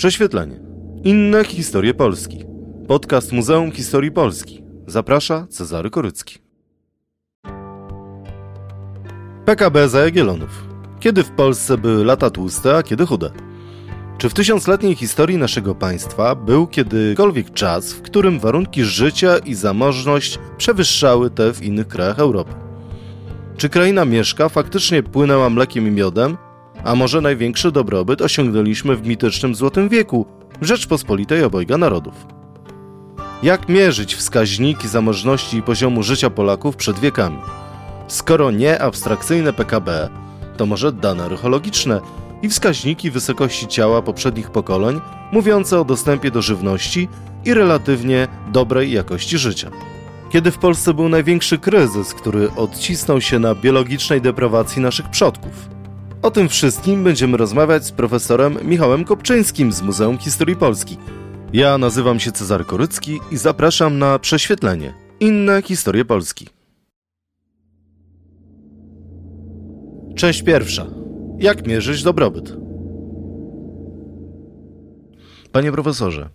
Prześwietlenie. Inne historie Polski. Podcast Muzeum Historii Polski. Zaprasza Cezary Korycki. PKB za Jagiellonów. Kiedy w Polsce były lata tłuste, a kiedy chude? Czy w tysiącletniej historii naszego państwa był kiedykolwiek czas, w którym warunki życia i zamożność przewyższały te w innych krajach Europy? Czy kraina mieszka faktycznie płynęła mlekiem i miodem, a może największy dobrobyt osiągnęliśmy w mitycznym Złotym Wieku, w Rzeczpospolitej obojga narodów? Jak mierzyć wskaźniki zamożności i poziomu życia Polaków przed wiekami? Skoro nie abstrakcyjne PKB, to może dane archeologiczne i wskaźniki wysokości ciała poprzednich pokoleń, mówiące o dostępie do żywności i relatywnie dobrej jakości życia. Kiedy w Polsce był największy kryzys, który odcisnął się na biologicznej deprawacji naszych przodków? O tym wszystkim będziemy rozmawiać z profesorem Michałem Kopczyńskim z Muzeum Historii Polski. Ja nazywam się Cezary Korycki i zapraszam na prześwietlenie. Inne historie Polski. Część pierwsza. Jak mierzyć dobrobyt? Panie profesorze,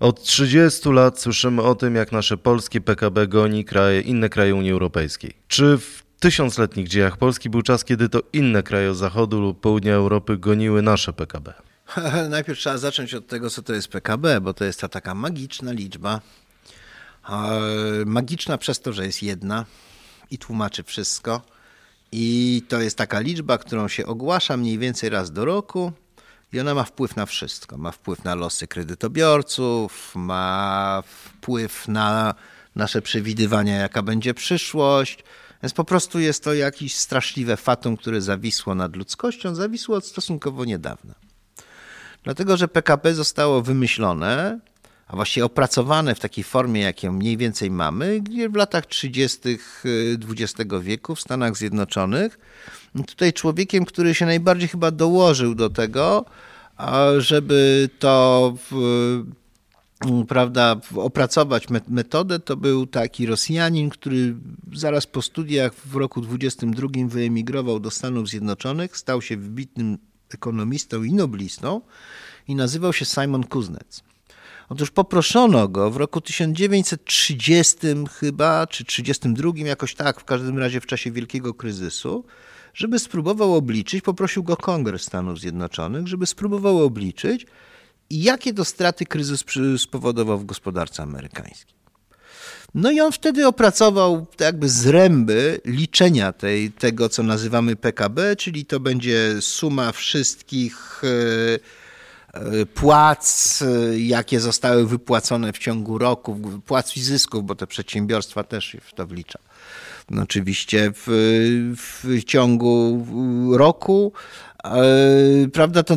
od 30 lat słyszymy o tym, jak nasze polskie PKB goni kraje, inne kraje Unii Europejskiej. Czy w tysiącletnich dziejach Polski był czas, kiedy to inne kraje zachodu lub południa Europy goniły nasze PKB? Najpierw trzeba zacząć od tego, co to jest PKB, bo to jest ta taka magiczna liczba. Magiczna przez to, że jest jedna i tłumaczy wszystko. I to jest taka liczba, którą się ogłasza mniej więcej raz do roku. I ona ma wpływ na wszystko. Ma wpływ na losy kredytobiorców, ma wpływ na nasze przewidywania, jaka będzie przyszłość. Więc po prostu jest to jakieś straszliwe fatum, które zawisło nad ludzkością, zawisło od stosunkowo niedawna. Dlatego, że PKB zostało wymyślone, a właściwie opracowane w takiej formie, jaką mniej więcej mamy, gdzie w latach 30. XX wieku w Stanach Zjednoczonych. Tutaj człowiekiem, który się najbardziej chyba dołożył do tego, żeby to prawda, opracować metodę, to był taki Rosjanin, który zaraz po studiach w roku 22 wyemigrował do Stanów Zjednoczonych, stał się wybitnym ekonomistą i noblistą i nazywał się Simon Kuznets. Otóż poproszono go w roku 1930 chyba, czy 32, jakoś tak, w każdym razie w czasie wielkiego kryzysu, żeby spróbował obliczyć, poprosił go Kongres Stanów Zjednoczonych, żeby spróbował obliczyć, jakie to straty kryzys spowodował w gospodarce amerykańskiej. No i on wtedy opracował jakby zręby liczenia tej, tego, co nazywamy PKB, czyli to będzie suma wszystkich e, e, płac, jakie zostały wypłacone w ciągu roku, płac i zysków, bo te przedsiębiorstwa też w to wlicza. No oczywiście w, w ciągu roku, prawda, to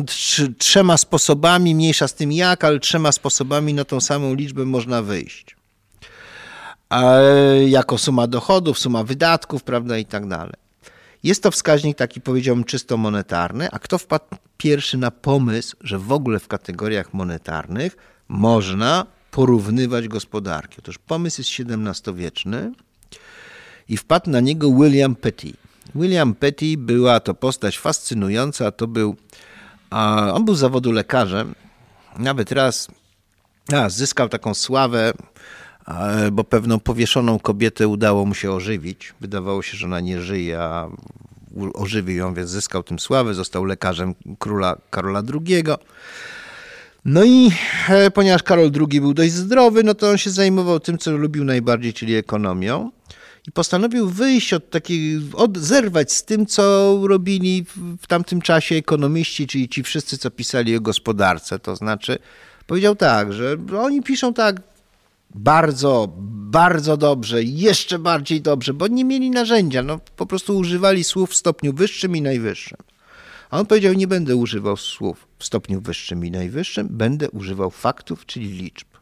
trzema sposobami, mniejsza z tym jak, ale trzema sposobami na tą samą liczbę można wyjść jako suma dochodów, suma wydatków, prawda, i tak dalej. Jest to wskaźnik taki, powiedziałbym, czysto monetarny, a kto wpadł pierwszy na pomysł, że w ogóle w kategoriach monetarnych można porównywać gospodarki? Otóż pomysł jest XVII-wieczny i wpadł na niego William Petty. William Petty była to postać fascynująca, to był, on był z zawodu lekarzem, nawet raz, raz zyskał taką sławę, bo pewną powieszoną kobietę udało mu się ożywić. Wydawało się, że ona nie żyje, a ożywił ją, więc zyskał tym sławę. Został lekarzem króla Karola II. No i e, ponieważ Karol II był dość zdrowy, no to on się zajmował tym, co lubił najbardziej, czyli ekonomią. I postanowił wyjść od takiej, od, zerwać z tym, co robili w tamtym czasie ekonomiści, czyli ci wszyscy, co pisali o gospodarce. To znaczy, powiedział tak, że oni piszą tak, bardzo, bardzo dobrze, jeszcze bardziej dobrze, bo nie mieli narzędzia, no po prostu używali słów w stopniu wyższym i najwyższym. A on powiedział, nie będę używał słów w stopniu wyższym i najwyższym, będę używał faktów, czyli liczb.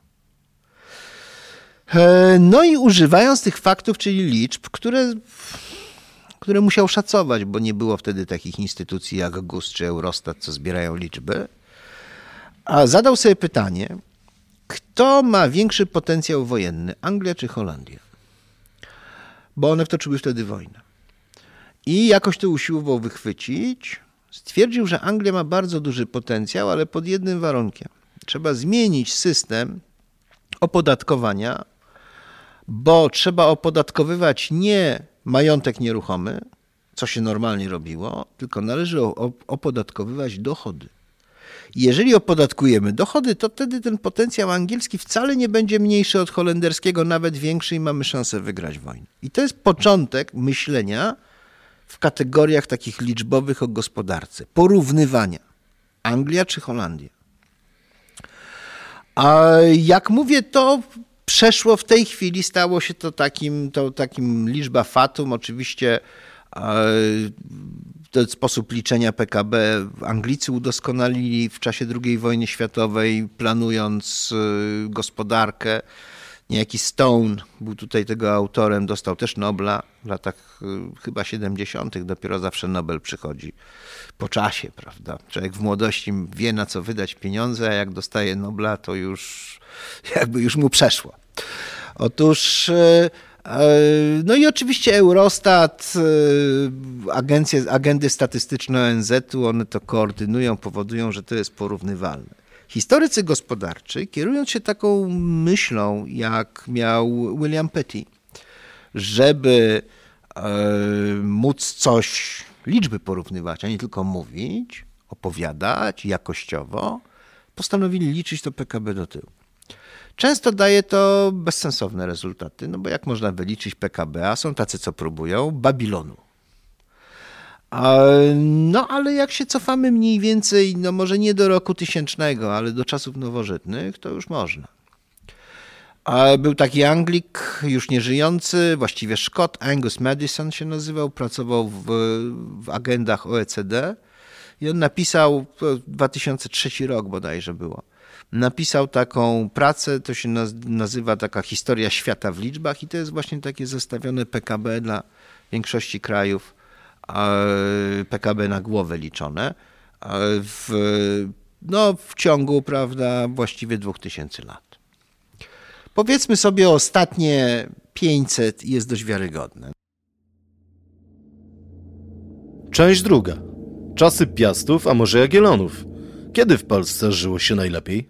E, no i używając tych faktów, czyli liczb, które, które musiał szacować, bo nie było wtedy takich instytucji jak GUS czy Eurostat, co zbierają liczby, a zadał sobie pytanie, kto ma większy potencjał wojenny, Anglia czy Holandia? Bo one wtoczyły wtedy wojnę. I jakoś to usiłował wychwycić, Stwierdził, że Anglia ma bardzo duży potencjał, ale pod jednym warunkiem. Trzeba zmienić system opodatkowania, bo trzeba opodatkowywać nie majątek nieruchomy, co się normalnie robiło, tylko należy opodatkowywać dochody. Jeżeli opodatkujemy dochody, to wtedy ten potencjał angielski wcale nie będzie mniejszy od holenderskiego, nawet większy i mamy szansę wygrać wojnę. I to jest początek myślenia w kategoriach takich liczbowych o gospodarce, porównywania Anglia czy Holandia. A jak mówię, to przeszło w tej chwili, stało się to takim, to takim liczba fatum. Oczywiście ten sposób liczenia PKB Anglicy udoskonalili w czasie II wojny światowej, planując y, gospodarkę. Niejaki Stone był tutaj tego autorem, dostał też Nobla w latach y, chyba 70. Dopiero zawsze Nobel przychodzi po czasie, prawda? Człowiek w młodości wie na co wydać pieniądze, a jak dostaje Nobla, to już jakby już mu przeszło. Otóż y, E, no i oczywiście Eurostat, agencje, agendy statystyczne ONZ-u, one to koordynują, powodują, że to jest porównywalne. Historycy gospodarczy, kierując się taką myślą, jak miał William Petty, żeby e, móc coś, liczby porównywać, a nie tylko mówić, opowiadać jakościowo, postanowili liczyć to PKB do tyłu. Często daje to bezsensowne rezultaty, no bo jak można wyliczyć PKB, a są tacy, co próbują, Babilonu. No ale jak się cofamy mniej więcej, no może nie do roku tysięcznego, ale do czasów nowożytnych, to już można. Był taki Anglik, już nieżyjący, właściwie Szkot, Angus Madison się nazywał, pracował w, w agendach OECD i on napisał, 2003 rok bodajże było, napisał taką pracę, to się nazywa taka historia świata w liczbach i to jest właśnie takie zestawione PKB dla większości krajów, PKB na głowę liczone w, no, w ciągu, prawda, właściwie 2000 lat. Powiedzmy sobie ostatnie 500 jest dość wiarygodne. Część druga. Czasy Piastów, a może Jagiellonów. Kiedy w Polsce żyło się najlepiej?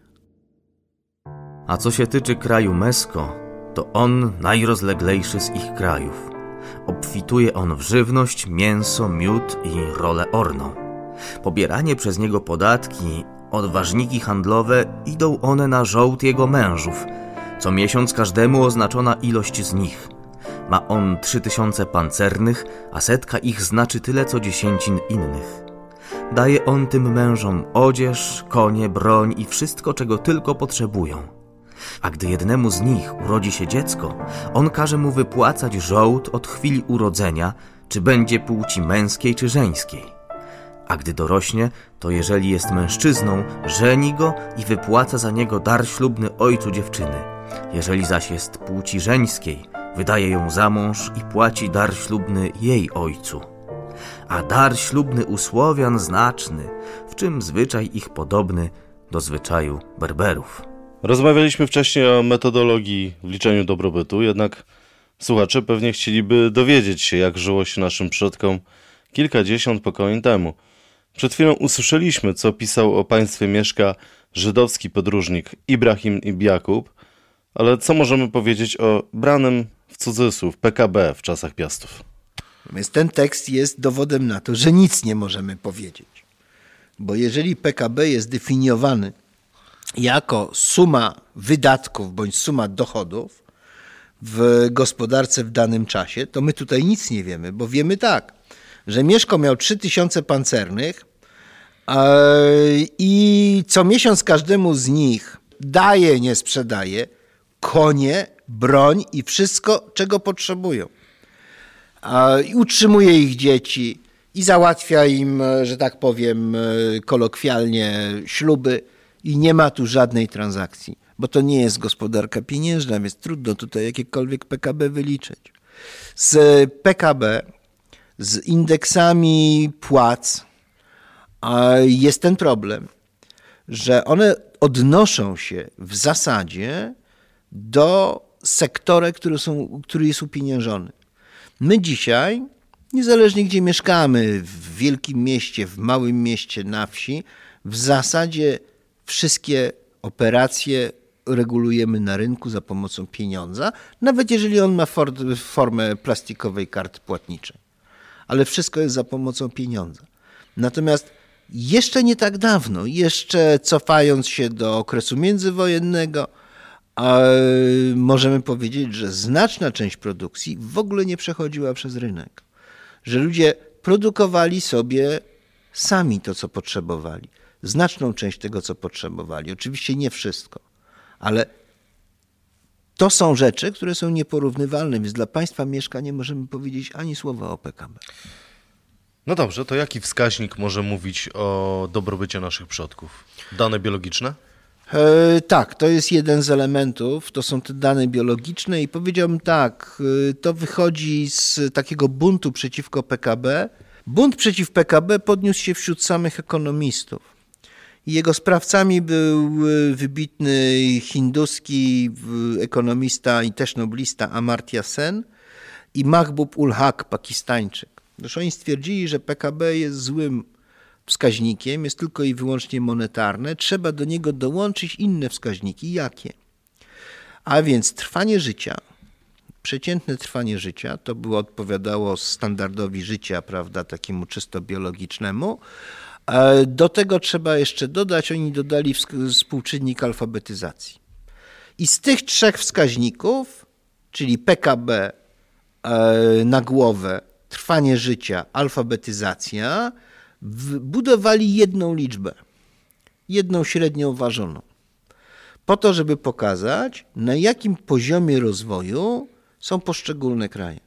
A co się tyczy kraju Mesko, to on najrozleglejszy z ich krajów. Obfituje on w żywność, mięso, miód i rolę orną. Pobieranie przez niego podatki, odważniki handlowe idą one na żołd jego mężów. Co miesiąc każdemu oznaczona ilość z nich. Ma on trzy tysiące pancernych, a setka ich znaczy tyle co dziesięcin innych. Daje on tym mężom odzież, konie, broń i wszystko, czego tylko potrzebują. A gdy jednemu z nich urodzi się dziecko, on każe mu wypłacać żołd od chwili urodzenia, czy będzie płci męskiej czy żeńskiej. A gdy dorośnie, to jeżeli jest mężczyzną, żeni go i wypłaca za niego dar ślubny ojcu dziewczyny. Jeżeli zaś jest płci żeńskiej, wydaje ją za mąż i płaci dar ślubny jej ojcu. A dar ślubny u Słowian znaczny, w czym zwyczaj ich podobny do zwyczaju Berberów. Rozmawialiśmy wcześniej o metodologii w liczeniu dobrobytu, jednak słuchacze pewnie chcieliby dowiedzieć się, jak żyło się naszym przodkom kilkadziesiąt pokoleń temu. Przed chwilą usłyszeliśmy, co pisał o państwie mieszka żydowski podróżnik Ibrahim Ibn Jakub, ale co możemy powiedzieć o branym w cudzysłów PKB w czasach Piastów? Więc ten tekst jest dowodem na to, że nic nie możemy powiedzieć. Bo jeżeli PKB jest definiowany jako suma wydatków bądź suma dochodów w gospodarce w danym czasie, to my tutaj nic nie wiemy, bo wiemy tak, że Mieszko miał 3000 pancernych i co miesiąc każdemu z nich daje, nie sprzedaje konie, broń i wszystko, czego potrzebują. I utrzymuje ich dzieci i załatwia im, że tak powiem kolokwialnie, śluby i nie ma tu żadnej transakcji, bo to nie jest gospodarka pieniężna, więc trudno tutaj jakiekolwiek PKB wyliczyć. Z PKB, z indeksami płac jest ten problem, że one odnoszą się w zasadzie do sektora, który, są, który jest upieniężony. My dzisiaj Niezależnie gdzie mieszkamy, w wielkim mieście, w małym mieście, na wsi, w zasadzie wszystkie operacje regulujemy na rynku za pomocą pieniądza, nawet jeżeli on ma formę plastikowej karty płatniczej. Ale wszystko jest za pomocą pieniądza. Natomiast jeszcze nie tak dawno, jeszcze cofając się do okresu międzywojennego, możemy powiedzieć, że znaczna część produkcji w ogóle nie przechodziła przez rynek. Że ludzie produkowali sobie sami to, co potrzebowali. Znaczną część tego, co potrzebowali. Oczywiście nie wszystko, ale to są rzeczy, które są nieporównywalne, więc dla państwa mieszka nie możemy powiedzieć ani słowa o PKB. No dobrze, to jaki wskaźnik może mówić o dobrobycie naszych przodków? Dane biologiczne? E, tak, to jest jeden z elementów, to są te dane biologiczne i powiedziałbym tak, e, to wychodzi z takiego buntu przeciwko PKB. Bunt przeciw PKB podniósł się wśród samych ekonomistów. Jego sprawcami był e, wybitny hinduski ekonomista i też noblista Amartya Sen i Mahbub ul Haq, pakistańczyk. Zresztą oni stwierdzili, że PKB jest złym wskaźnikiem, jest tylko i wyłącznie monetarne. Trzeba do niego dołączyć inne wskaźniki. Jakie? A więc trwanie życia, przeciętne trwanie życia, to było odpowiadało standardowi życia, prawda, takiemu czysto biologicznemu. E, do tego trzeba jeszcze dodać, oni dodali współczynnik alfabetyzacji. I z tych trzech wskaźników, czyli PKB e, na głowę trwanie życia, alfabetyzacja, budowali jedną liczbę, jedną średnią ważoną, po to, żeby pokazać, na jakim poziomie rozwoju są poszczególne kraje.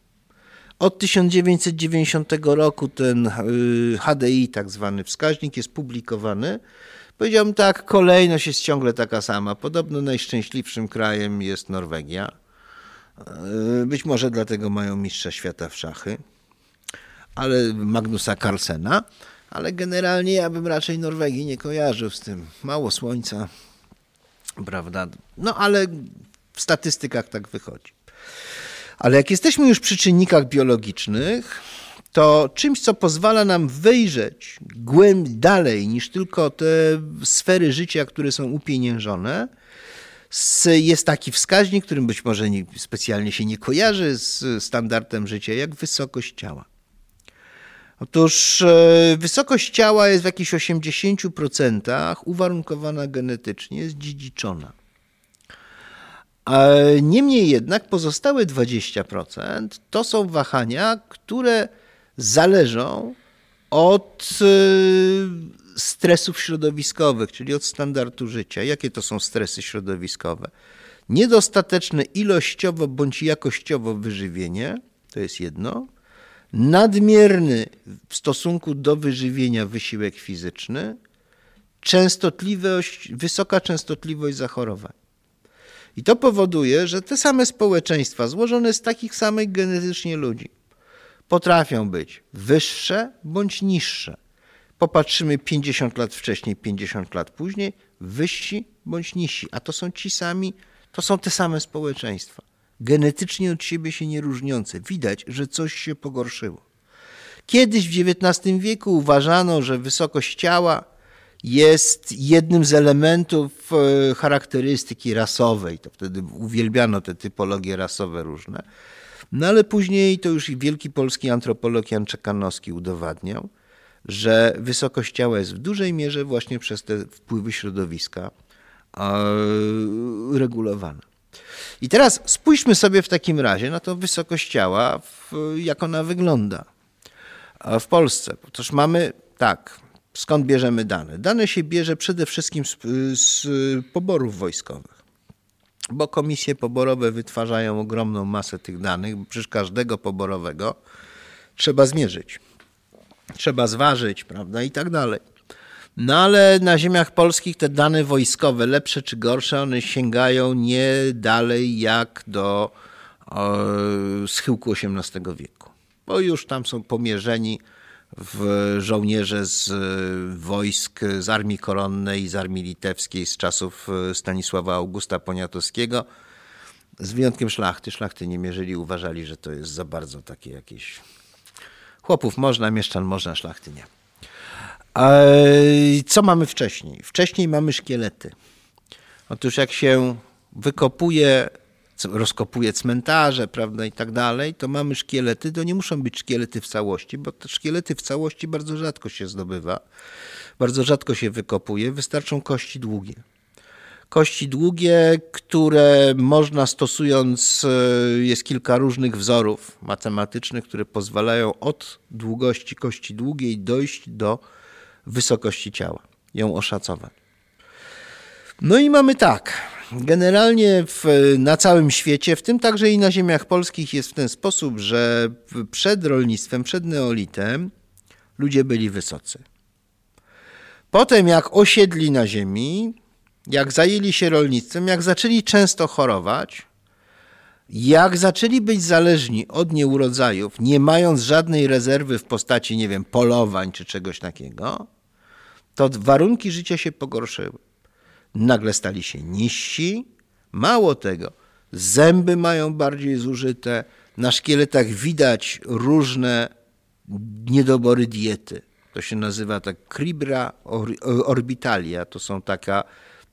Od 1990 roku ten HDI, y, tak zwany wskaźnik, jest publikowany. Powiedziałbym tak, kolejność jest ciągle taka sama. Podobno najszczęśliwszym krajem jest Norwegia. Y, być może dlatego mają mistrza świata w szachy ale Magnusa Carlsena, ale generalnie ja bym raczej Norwegii nie kojarzył z tym. Mało słońca, prawda? No ale w statystykach tak wychodzi. Ale jak jesteśmy już przy czynnikach biologicznych, to czymś, co pozwala nam wyjrzeć głębiej dalej niż tylko te sfery życia, które są upieniężone, jest taki wskaźnik, którym być może specjalnie się nie kojarzy z standardem życia, jak wysokość ciała. Otóż e, wysokość ciała jest w jakichś 80% uwarunkowana genetycznie, jest dziedziczona. Niemniej jednak pozostałe 20% to są wahania, które zależą od e, stresów środowiskowych, czyli od standardu życia. Jakie to są stresy środowiskowe? Niedostateczne ilościowo bądź jakościowo wyżywienie, to jest jedno nadmierny w stosunku do wyżywienia wysiłek fizyczny, częstotliwość, wysoka częstotliwość zachorowań. I to powoduje, że te same społeczeństwa złożone z takich samych genetycznie ludzi potrafią być wyższe bądź niższe. Popatrzymy 50 lat wcześniej, 50 lat później, wyżsi bądź niżsi, a to są ci sami, to są te same społeczeństwa genetycznie od siebie się nie różniące. Widać, że coś się pogorszyło. Kiedyś w XIX wieku uważano, że wysokość ciała jest jednym z elementów e, charakterystyki rasowej. To wtedy uwielbiano te typologie rasowe różne. No ale później to już wielki polski antropolog Jan Czekanowski udowadniał, że wysokość ciała jest w dużej mierze właśnie przez te wpływy środowiska e, regulowana. I teraz spójrzmy sobie w takim razie na to wysokość ciała, jak ona wygląda w Polsce. Otóż mamy tak, skąd bierzemy dane? Dane się bierze przede wszystkim z, z poborów wojskowych bo komisje poborowe wytwarzają ogromną masę tych danych, bo przecież każdego poborowego trzeba zmierzyć, trzeba zważyć, prawda, i tak dalej. No ale na ziemiach polskich te dane wojskowe, lepsze czy gorsze, one sięgają nie dalej jak do e, schyłku XVIII wieku. Bo już tam są pomierzeni w żołnierze z wojsk, z armii koronnej, z armii litewskiej z czasów e, Stanisława Augusta Poniatowskiego. Z wyjątkiem szlachty. Szlachty nie mierzyli, uważali, że to jest za bardzo takie jakieś Chłopów można, mieszczan można, szlachty nie. Co mamy wcześniej? Wcześniej mamy szkielety. Otóż jak się wykopuje, rozkopuje cmentarze, prawda, i tak dalej, to mamy szkielety. To nie muszą być szkielety w całości, bo te szkielety w całości bardzo rzadko się zdobywa. Bardzo rzadko się wykopuje. Wystarczą kości długie. Kości długie, które można stosując, e, jest kilka różnych wzorów matematycznych, które pozwalają od długości kości długiej dojść do wysokości ciała, ją oszacować. No i mamy tak. Generalnie w, na całym świecie, w tym także i na ziemiach polskich, jest w ten sposób, że przed rolnictwem, przed neolitem ludzie byli wysocy. Potem, jak osiedli na ziemi, jak zajęli się rolnictwem, jak zaczęli często chorować, jak zaczęli być zależni od nieurodzajów, nie mając żadnej rezerwy w postaci, nie wiem, polowań czy czegoś takiego, to warunki życia się pogorszyły. Nagle stali się niżsi, mało tego, zęby mają bardziej zużyte, na szkieletach widać różne niedobory diety. To się nazywa tak cribra orbitalia. To są taka,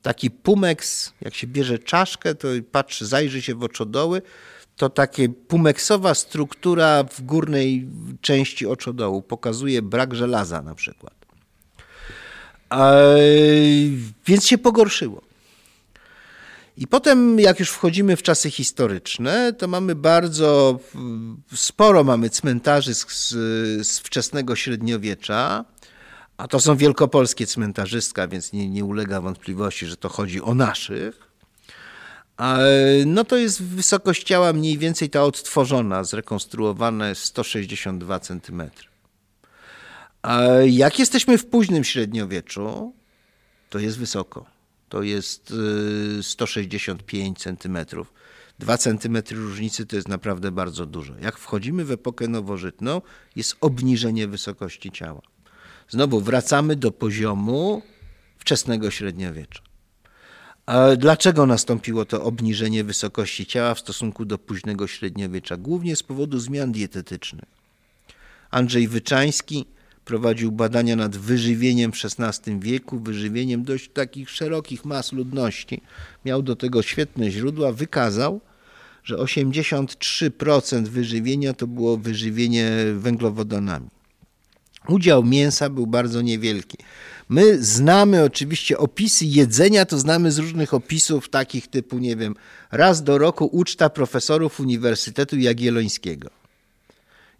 taki pumeks, jak się bierze czaszkę, to patrzy, zajrzy się w oczodoły, to takie pumeksowa struktura w górnej części oczodołu pokazuje brak żelaza na przykład. Więc się pogorszyło. I potem, jak już wchodzimy w czasy historyczne, to mamy bardzo sporo mamy cmentarzy z, z wczesnego średniowiecza, a to są wielkopolskie cmentarzystka, więc nie, nie ulega wątpliwości, że to chodzi o naszych. No to jest wysokość ciała mniej więcej ta odtworzona, zrekonstruowana 162 centymetry. Jak jesteśmy w późnym średniowieczu, to jest wysoko. To jest 165 y, centymetrów. 2 centymetry różnicy to jest naprawdę bardzo dużo. Jak wchodzimy w epokę nowożytną, jest obniżenie wysokości ciała. Znowu wracamy do poziomu wczesnego średniowiecza. Dlaczego nastąpiło to obniżenie wysokości ciała w stosunku do późnego średniowiecza? Głównie z powodu zmian dietetycznych. Andrzej Wyczański prowadził badania nad wyżywieniem w XVI wieku, wyżywieniem dość takich szerokich mas ludności. Miał do tego świetne źródła, wykazał, że 83% wyżywienia to było wyżywienie węglowodanami. Udział mięsa był bardzo niewielki. My znamy oczywiście opisy jedzenia, to znamy z różnych opisów takich typu, nie wiem, raz do roku uczta profesorów Uniwersytetu Jagiellońskiego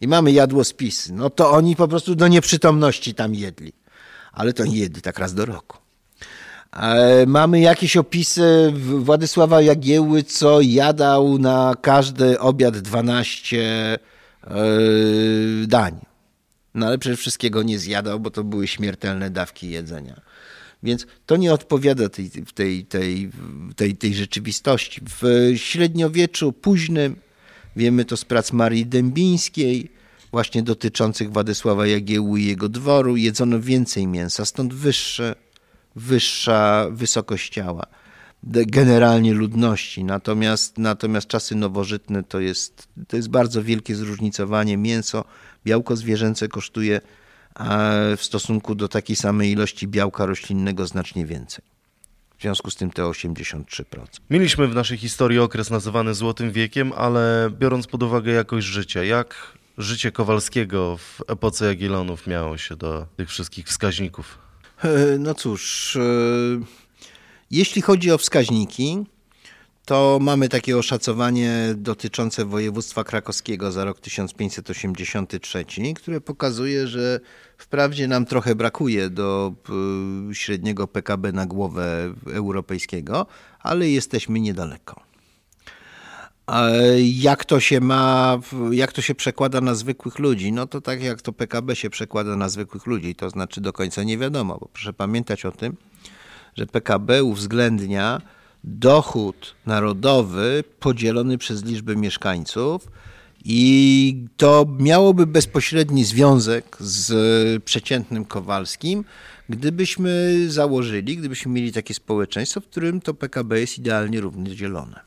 i mamy jadłospisy, no to oni po prostu do nieprzytomności tam jedli. Ale to nie jedli tak raz do roku. Mamy jakieś opisy Władysława Jagieły, co jadał na każdy obiad 12 e, dań. No ale przecież wszystkiego nie zjadał, bo to były śmiertelne dawki jedzenia. Więc to nie odpowiada tej, tej, tej, tej, tej rzeczywistości. W średniowieczu późnym Wiemy to z prac Marii Dębińskiej, właśnie dotyczących Władysława Jagiełły i jego dworu. Jedzono więcej mięsa, stąd wyższe, wyższa wysokość ciała generalnie ludności. Natomiast, natomiast czasy nowożytne to jest, to jest bardzo wielkie zróżnicowanie. Mięso, białko zwierzęce kosztuje w stosunku do takiej samej ilości białka roślinnego znacznie więcej. W związku z tym te 83%. Mieliśmy w naszej historii okres nazywany Złotym Wiekiem, ale biorąc pod uwagę jakość życia, jak życie Kowalskiego w epoce Jagiellonów miało się do tych wszystkich wskaźników? E, no cóż, e, jeśli chodzi o wskaźniki, to mamy takie oszacowanie dotyczące województwa krakowskiego za rok 1583, które pokazuje, że wprawdzie nam trochę brakuje do y, średniego PKB na głowę europejskiego, ale jesteśmy niedaleko. Jak to się ma, jak to się przekłada na zwykłych ludzi? No to tak jak to PKB się przekłada na zwykłych ludzi, to znaczy do końca nie wiadomo, bo proszę pamiętać o tym, że PKB uwzględnia dochód narodowy podzielony przez liczbę mieszkańców i to miałoby bezpośredni związek z przeciętnym Kowalskim, gdybyśmy założyli, gdybyśmy mieli takie społeczeństwo, w którym to PKB jest idealnie równie dzielone.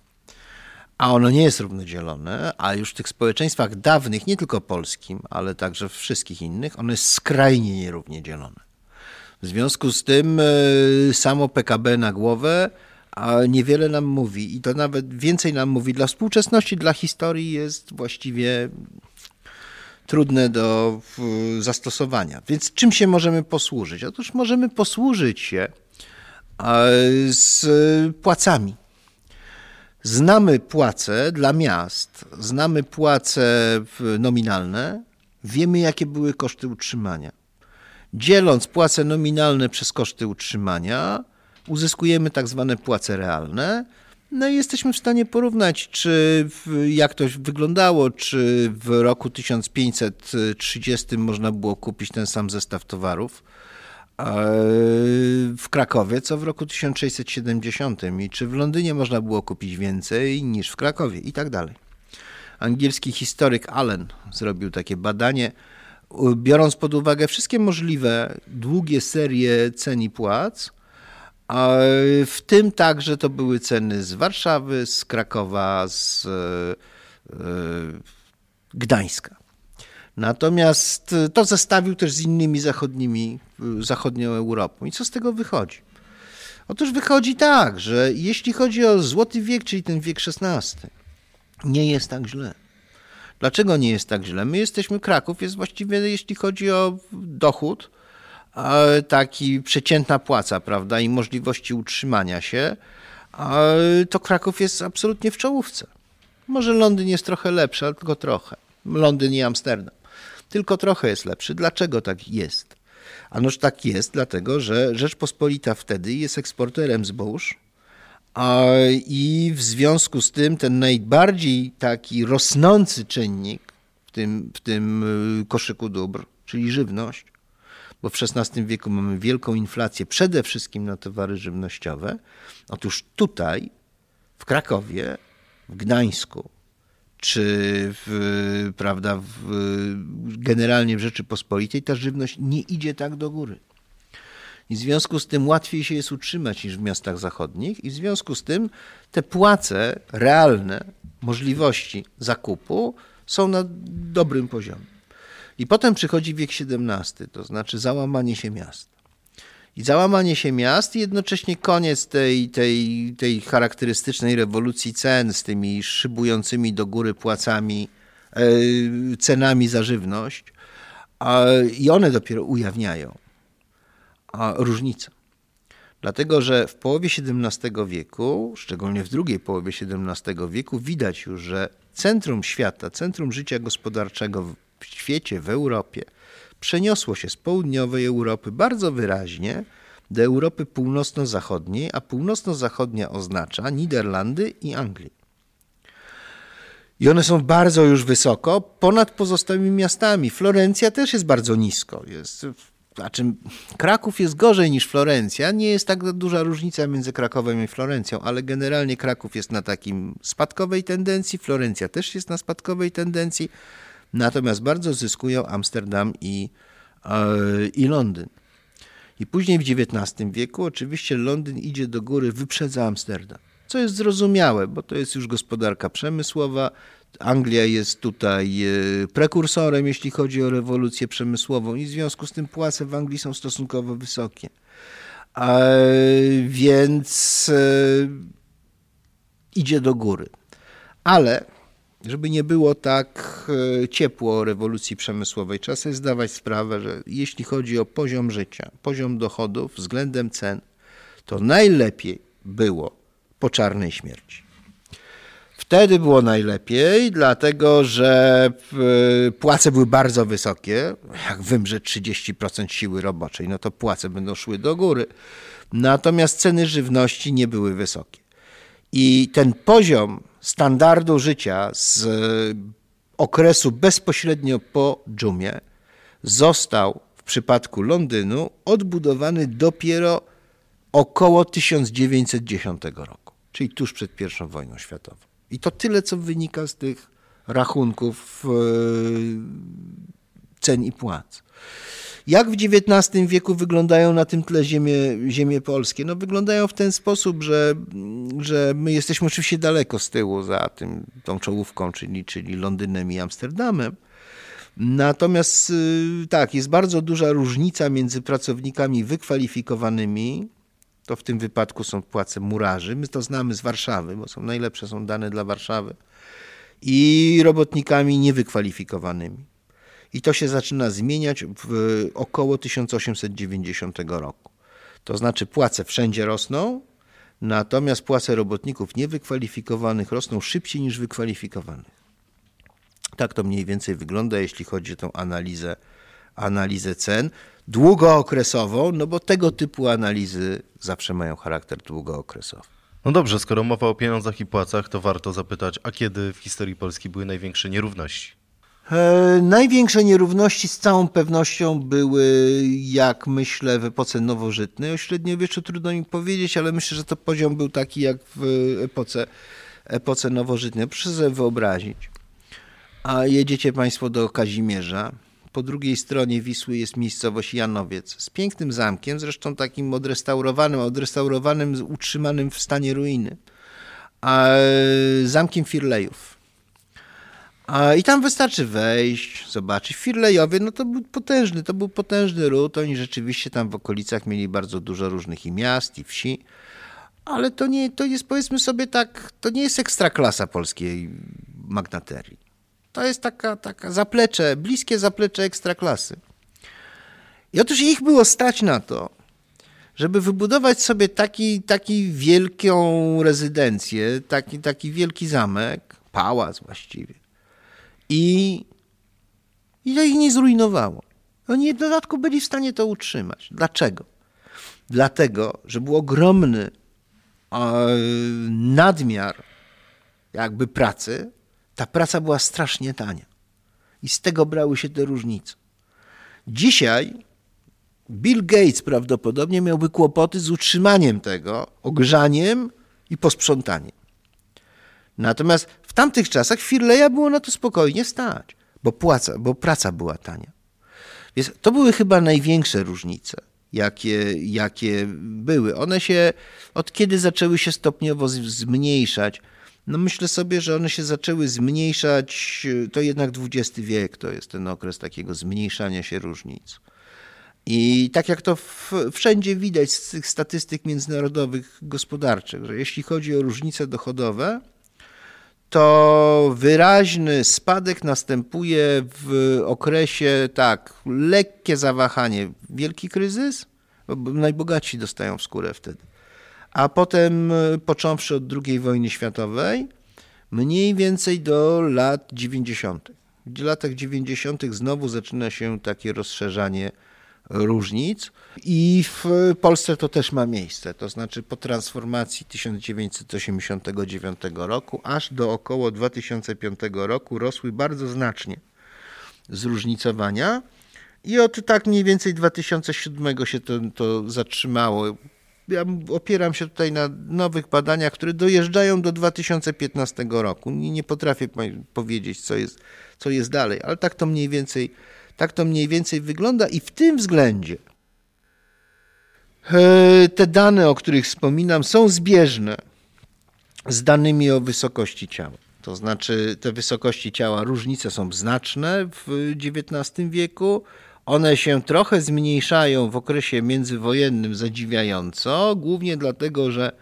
a ono nie jest równodzielone, a już w tych społeczeństwach dawnych, nie tylko polskim, ale także wszystkich innych, ono jest skrajnie nierównie dzielone. W związku z tym e, samo PKB na głowę a niewiele nam mówi i to nawet więcej nam mówi dla współczesności, dla historii jest właściwie trudne do zastosowania. Więc czym się możemy posłużyć? Otóż możemy posłużyć się z płacami. Znamy płace dla miast, znamy płace nominalne, wiemy jakie były koszty utrzymania. Dzieląc płace nominalne przez koszty utrzymania, uzyskujemy tak zwane płace realne. No i jesteśmy w stanie porównać, czy jak to wyglądało, czy w roku 1530 można było kupić ten sam zestaw towarów e, w Krakowie, co w roku 1670 i czy w Londynie można było kupić więcej niż w Krakowie i tak dalej. Angielski historyk Allen zrobił takie badanie, biorąc pod uwagę wszystkie możliwe długie serie cen i płac, a w tym także to były ceny z Warszawy, z Krakowa, z e, Gdańska. Natomiast to zestawił też z innymi zachodnimi, zachodnią Europą. I co z tego wychodzi? Otóż wychodzi tak, że jeśli chodzi o złoty wiek, czyli ten wiek XVI, nie jest tak źle. Dlaczego nie jest tak źle? My jesteśmy, Kraków jest właściwie, jeśli chodzi o dochód, taki przeciętna płaca, prawda, i możliwości utrzymania się, to Kraków jest absolutnie w czołówce. Może Londyn jest trochę lepszy, ale tylko trochę. Londyn i Amsterdam. Tylko trochę jest lepszy. Dlaczego tak jest? Anoż tak jest, dlatego że Rzeczpospolita wtedy jest eksporterem zbóż i w związku z tym ten najbardziej taki rosnący czynnik w tym, w tym y, koszyku dóbr, czyli żywność, bo w XVI wieku mamy wielką inflację, przede wszystkim na towary żywnościowe. Otóż tutaj, w Krakowie, w Gdańsku, czy w, prawda, w, generalnie w Rzeczypospolitej, ta żywność nie idzie tak do góry. I w związku z tym łatwiej się jest utrzymać niż w miastach zachodnich, i w związku z tym te płace realne, możliwości zakupu są na dobrym poziomie. I potem przychodzi wiek XVII, to znaczy załamanie się miast. I załamanie się miast i jednocześnie koniec tej, tej, tej charakterystycznej rewolucji cen z tymi szybującymi do góry płacami, e, cenami za żywność. I one dopiero ujawniają różnicę. Dlatego, że w połowie XVII wieku, szczególnie w drugiej połowie XVII wieku, widać już, że centrum świata, centrum życia gospodarczego w świecie, w Europie, przeniosło się z południowej Europy bardzo wyraźnie do Europy północno-zachodniej, a północno-zachodnia oznacza Niderlandy i Anglię. I one są bardzo już wysoko, ponad pozostałymi miastami. Florencja też jest bardzo nisko. Jest, znaczy, Kraków jest gorzej niż Florencja. Nie jest tak duża różnica między Krakowem i Florencją, ale generalnie Kraków jest na takim spadkowej tendencji, Florencja też jest na spadkowej tendencji. Natomiast bardzo zyskują Amsterdam i, e, i Londyn. I później w XIX wieku oczywiście Londyn idzie do góry, wyprzedza Amsterdam. Co jest zrozumiałe, bo to jest już gospodarka przemysłowa. Anglia jest tutaj e, prekursorem, jeśli chodzi o rewolucję przemysłową, i w związku z tym płace w Anglii są stosunkowo wysokie. A, więc e, idzie do góry. Ale żeby nie było tak e, ciepło rewolucji przemysłowej, trzeba sobie zdawać sprawę, że jeśli chodzi o poziom życia, poziom dochodów względem cen, to najlepiej było po czarnej śmierci. Wtedy było najlepiej, dlatego że e, płace były bardzo wysokie. Jak wymrze 30% siły roboczej, no to płace będą szły do góry. Natomiast ceny żywności nie były wysokie. I ten poziom standardu życia z okresu bezpośrednio po dżumie został w przypadku Londynu odbudowany dopiero około 1910 roku, czyli tuż przed I wojną światową. I to tyle, co wynika z tych rachunków e, cen i płac. Jak w XIX wieku wyglądają na tym tle ziemie, ziemie polskie? No wyglądają w ten sposób, że że my jesteśmy oczywiście daleko z tyłu za tym, tą czołówką, czyli, czyli Londynem i Amsterdamem. Natomiast y, tak, jest bardzo duża różnica między pracownikami wykwalifikowanymi, to w tym wypadku są płace murarzy, my to znamy z Warszawy, bo są najlepsze są dane dla Warszawy, i robotnikami niewykwalifikowanymi. I to się zaczyna zmieniać w około 1890 roku. To znaczy płace wszędzie rosną, natomiast płace robotników niewykwalifikowanych rosną szybciej niż wykwalifikowanych. Tak to mniej więcej wygląda, jeśli chodzi o tę analizę, analizę cen. Długookresową, no bo tego typu analizy zawsze mają charakter długookresowy. No dobrze, skoro mowa o pieniądzach i płacach, to warto zapytać, a kiedy w historii Polski były największe nierówności? E, największe nierówności z całą pewnością były, jak myślę, w epoce nowożytnej. O średniowieczu trudno mi powiedzieć, ale myślę, że to poziom był taki jak w epoce, epoce nowożytnej. Proszę sobie wyobrazić, a jedziecie Państwo do Kazimierza. Po drugiej stronie Wisły jest miejscowość Janowiec z pięknym zamkiem, zresztą takim odrestaurowanym, odrestaurowanym, utrzymanym w stanie ruiny. A zamkiem Firlejów. I tam wystarczy wejść, zobaczyć. Firlejowie, no to był potężny, to był potężny ród. Oni rzeczywiście tam w okolicach mieli bardzo dużo różnych i miast, i wsi. Ale to nie, to jest powiedzmy sobie tak, to nie jest ekstraklasa polskiej magnaterii. To jest taka, taka zaplecze, bliskie zaplecze ekstraklasy. I otóż ich było stać na to, żeby wybudować sobie taki, taki wielką rezydencję, taki, taki wielki zamek, pałac właściwie. I, I to ich nie zrujnowało. Oni w dodatku byli w stanie to utrzymać. Dlaczego? Dlatego, że był ogromny e, nadmiar jakby pracy, ta praca była strasznie tania. I z tego brały się te różnice. Dzisiaj Bill Gates prawdopodobnie miałby kłopoty z utrzymaniem tego, ogrzaniem i posprzątaniem. Natomiast tamtych czasach Firleja było na to spokojnie stać, bo, płaca, bo praca była tania. Więc to były chyba największe różnice, jakie, jakie były. One się od kiedy zaczęły się stopniowo zmniejszać, no myślę sobie, że one się zaczęły zmniejszać, to jednak XX wiek to jest ten okres takiego zmniejszania się różnic. I tak jak to w, wszędzie widać z tych statystyk międzynarodowych gospodarczych, że jeśli chodzi o różnice dochodowe, to wyraźny spadek następuje w okresie, tak, lekkie zawahanie, wielki kryzys, bo najbogatsi dostają w skórę wtedy a potem e, począwszy od II wojny światowej, mniej więcej do lat 90. W latach 90. znowu zaczyna się takie rozszerzanie różnic. I w Polsce to też ma miejsce, to znaczy po transformacji 1989 roku aż do około 2005 roku rosły bardzo znacznie zróżnicowania. I od tak mniej więcej 2007 się to, to zatrzymało. Ja opieram się tutaj na nowych badaniach, które dojeżdżają do 2015 roku. Nie, nie potrafię powiedzieć, co jest, co jest dalej, ale tak to mniej więcej, tak to mniej więcej wygląda i w tym względzie e, te dane, o których wspominam, są zbieżne z danymi o wysokości ciała. To znaczy, te wysokości ciała, różnice są znaczne w XIX wieku, one się trochę zmniejszają w okresie międzywojennym zadziwiająco, głównie dlatego, że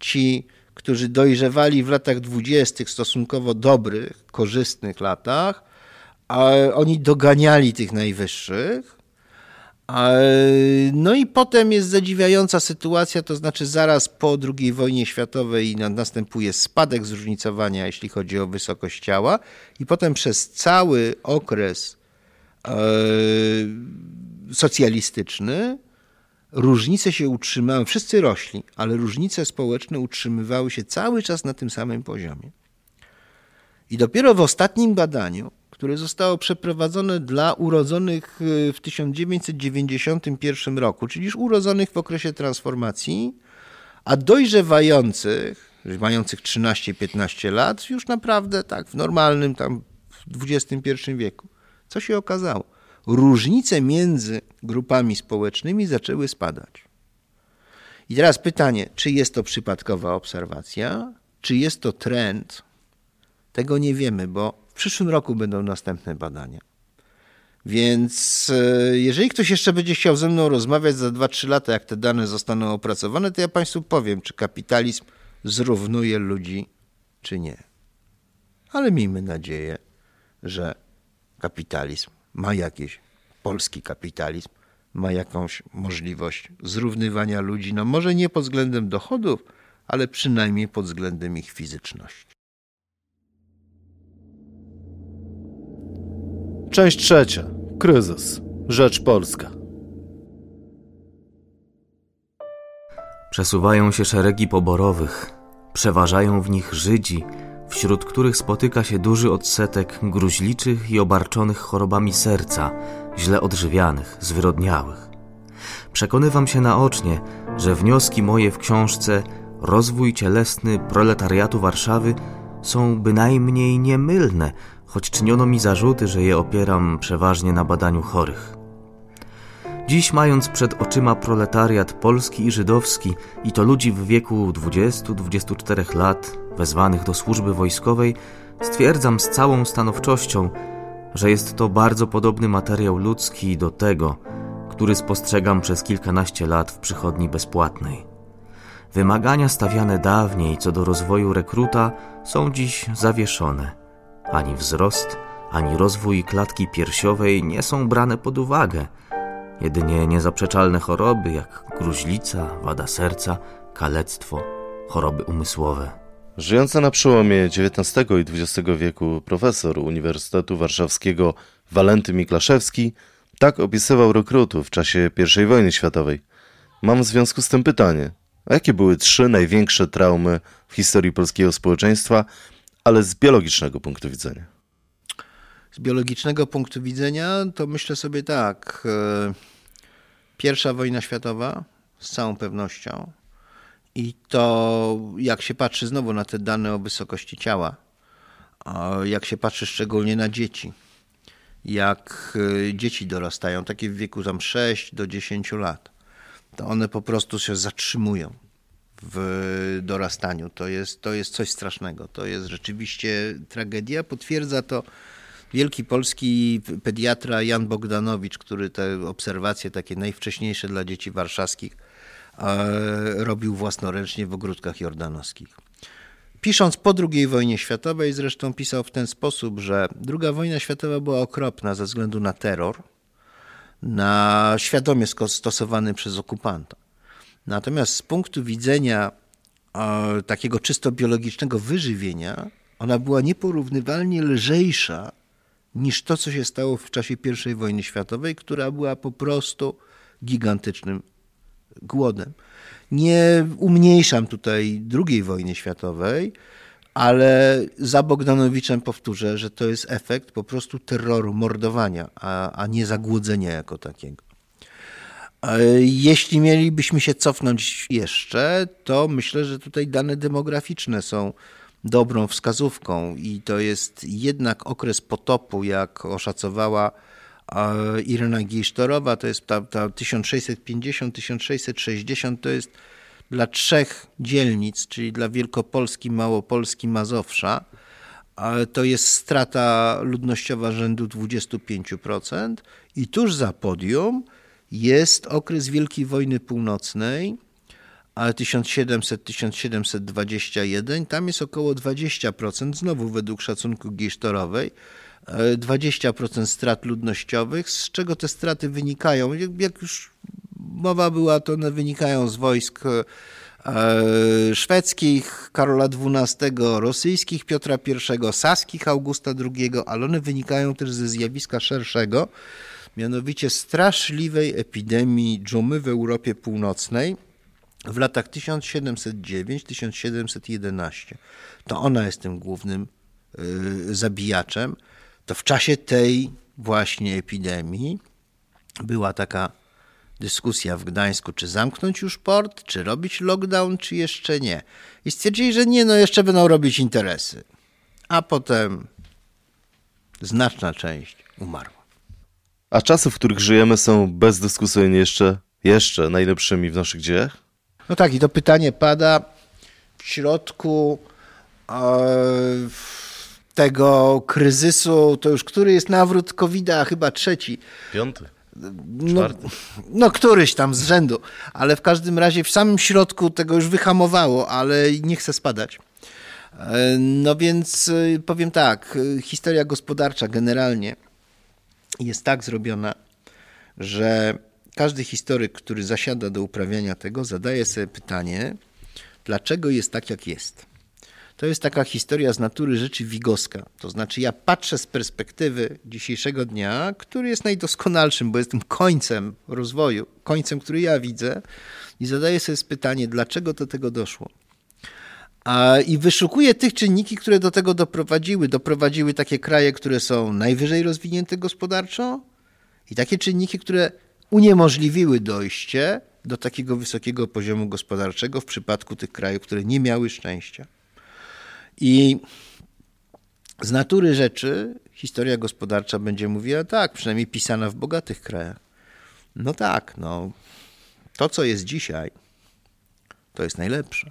ci, którzy dojrzewali w latach dwudziestych, stosunkowo dobrych, korzystnych latach, oni doganiali tych najwyższych. No i potem jest zadziwiająca sytuacja, to znaczy zaraz po II wojnie światowej następuje spadek zróżnicowania, jeśli chodzi o wysokość ciała, i potem przez cały okres E, socjalistyczny, różnice się utrzymały, wszyscy rośli, ale różnice społeczne utrzymywały się cały czas na tym samym poziomie. I dopiero w ostatnim badaniu, które zostało przeprowadzone dla urodzonych w 1991 roku, czyli już urodzonych w okresie transformacji, a dojrzewających, mających 13-15 lat, już naprawdę tak, w normalnym tam w XXI wieku. Co się okazało? Różnice między grupami społecznymi zaczęły spadać. I teraz pytanie, czy jest to przypadkowa obserwacja, czy jest to trend? Tego nie wiemy, bo przyszłym roku będą następne badania. Więc e, jeżeli ktoś jeszcze będzie chciał ze mną rozmawiać za 2-3 lata, jak te dane zostaną opracowane, to ja Państwu powiem, czy kapitalizm zrównuje ludzi, czy nie. Ale miejmy nadzieję, że kapitalizm ma jakieś, polski kapitalizm ma jakąś możliwość zrównywania ludzi, no może nie pod względem dochodów, ale przynajmniej pod względem ich fizyczności. Część trzecia. Kryzys. Rzecz Polska. Przesuwają się szeregi poborowych. Przeważają w nich Żydzi, wśród których spotyka się duży odsetek gruźliczych i obarczonych chorobami serca, źle odżywianych, zwyrodniałych. Przekonywam się naocznie, że wnioski moje w książce Rozwój cielesny proletariatu Warszawy są bynajmniej niemylne, choć czyniono mi zarzuty, że je opieram przeważnie na badaniu chorych. Dziś, mając przed oczyma proletariat polski i żydowski, i to ludzi w wieku 20-24 lat, wezwanych do służby wojskowej, stwierdzam z całą stanowczością, że jest to bardzo podobny materiał ludzki do tego, który spostrzegam przez kilkanaście lat w przychodni bezpłatnej. Wymagania stawiane dawniej co do rozwoju rekruta są dziś zawieszone – ani wzrost, ani rozwój klatki piersiowej nie są brane pod uwagę. Jedynie niezaprzeczalne choroby jak gruźlica, wada serca, kalectwo, choroby umysłowe. Żyjący na przełomie XIX i XX wieku profesor Uniwersytetu Warszawskiego Walenty Miklaszewski tak opisywał rekrutów w czasie I wojny światowej. Mam w związku z tym pytanie. A jakie były trzy największe traumy w historii polskiego społeczeństwa ale z biologicznego punktu widzenia. Z biologicznego punktu widzenia to myślę sobie tak. E, pierwsza wojna światowa z całą pewnością. I to jak się patrzy znowu na te dane o wysokości ciała, jak się patrzy szczególnie na dzieci, jak e, dzieci dorastają, takie w wieku tam 6 do 10 lat, to one po prostu się zatrzymują w dorastaniu. To jest, to jest coś strasznego. To jest rzeczywiście tragedia. Potwierdza to wielki polski pediatra Jan Bogdanowicz, który te obserwacje takie najwcześniejsze dla dzieci warszawskich e, robił własnoręcznie w ogródkach jordanowskich. Pisząc po II wojnie światowej, zresztą pisał w ten sposób, że II wojna światowa była okropna ze względu na terror, na świadomie stosowany przez okupanta. Natomiast z punktu widzenia e, takiego czysto biologicznego wyżywienia, ona była nieporównywalnie lżejsza niż to, co się stało w czasie I wojny światowej, która była po prostu gigantycznym głodem. Nie umniejszam tutaj II wojny światowej, ale za Bogdanowiczem powtórzę, że to jest efekt po prostu terroru, mordowania, a, a nie zagłodzenia jako takiego. Jeśli mielibyśmy się cofnąć jeszcze, to myślę, że tutaj dane demograficzne są dobrą wskazówką i to jest jednak okres potopu, jak oszacowała Irena Gisztorowa, to jest ta, ta 1650-1660, to jest dla trzech dzielnic, czyli dla Wielkopolski, Małopolski, Mazowsza, to jest strata ludnościowa rzędu 25% i tuż za podium jest okres Wielkiej Wojny Północnej, ale 1700-1721, tam jest około 20%, znowu według szacunku Gisztorowej, 20% strat ludnościowych, z czego te straty wynikają? Jak już mowa była, to one wynikają z wojsk e, szwedzkich Karola XII, rosyjskich Piotra I, saskich Augusta II, ale one wynikają też ze zjawiska szerszego, mianowicie straszliwej epidemii dżumy w Europie Północnej w latach 1709-1711. To ona jest tym głównym y, zabijaczem. To w czasie tej właśnie epidemii była taka dyskusja w Gdańsku, czy zamknąć już port, czy robić lockdown, czy jeszcze nie. I stwierdzili, że nie, no jeszcze będą robić interesy. A potem znaczna część umarła. A czasy, w których żyjemy, są bezdyskusyjnie jeszcze, jeszcze najlepszymi w naszych dziejach? No tak, i to pytanie pada w środku e, tego kryzysu, to już który jest nawrót COVID-a, chyba trzeci. Piąty. No, no, któryś tam z rzędu, ale w każdym razie w samym środku tego już wyhamowało, ale nie chce spadać. E, no więc e, powiem tak, e, historia gospodarcza generalnie jest tak zrobiona, że każdy historyk, który zasiada do uprawiania tego, zadaje sobie pytanie, dlaczego jest tak, jak jest. To jest taka historia z natury rzeczy wigoska. To znaczy, ja patrzę z perspektywy dzisiejszego dnia, który jest najdoskonalszym, bo jestem końcem rozwoju, końcem, który ja widzę, i zadaję sobie pytanie, dlaczego do tego doszło. I wyszukuję tych czynniki, które do tego doprowadziły. Doprowadziły takie kraje, które są najwyżej rozwinięte gospodarczo, i takie czynniki, które uniemożliwiły dojście do takiego wysokiego poziomu gospodarczego w przypadku tych krajów, które nie miały szczęścia. I z natury rzeczy historia gospodarcza będzie mówiła tak, przynajmniej pisana w bogatych krajach. No tak, no to co jest dzisiaj, to jest najlepsze.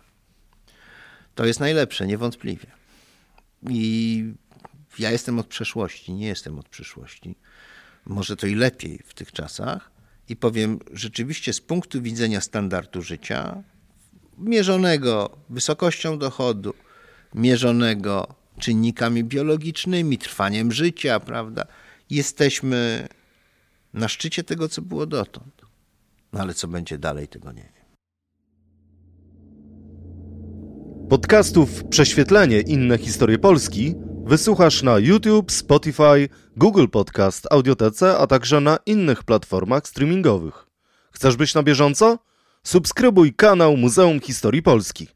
To jest najlepsze, niewątpliwie. I ja jestem od przeszłości, nie jestem od przyszłości. Może to i lepiej w tych czasach. I powiem, rzeczywiście z punktu widzenia standardu życia, mierzonego wysokością dochodu, mierzonego czynnikami biologicznymi, trwaniem życia, prawda? Jesteśmy na szczycie tego, co było dotąd. No ale co będzie dalej, tego nie wiem. Podcastów Prześwietlenie inne historie Polski wysłuchasz na YouTube, Spotify, Google Podcast, Audiotece, a także na innych platformach streamingowych. Chcesz być na bieżąco? Subskrybuj kanał Muzeum Historii Polski.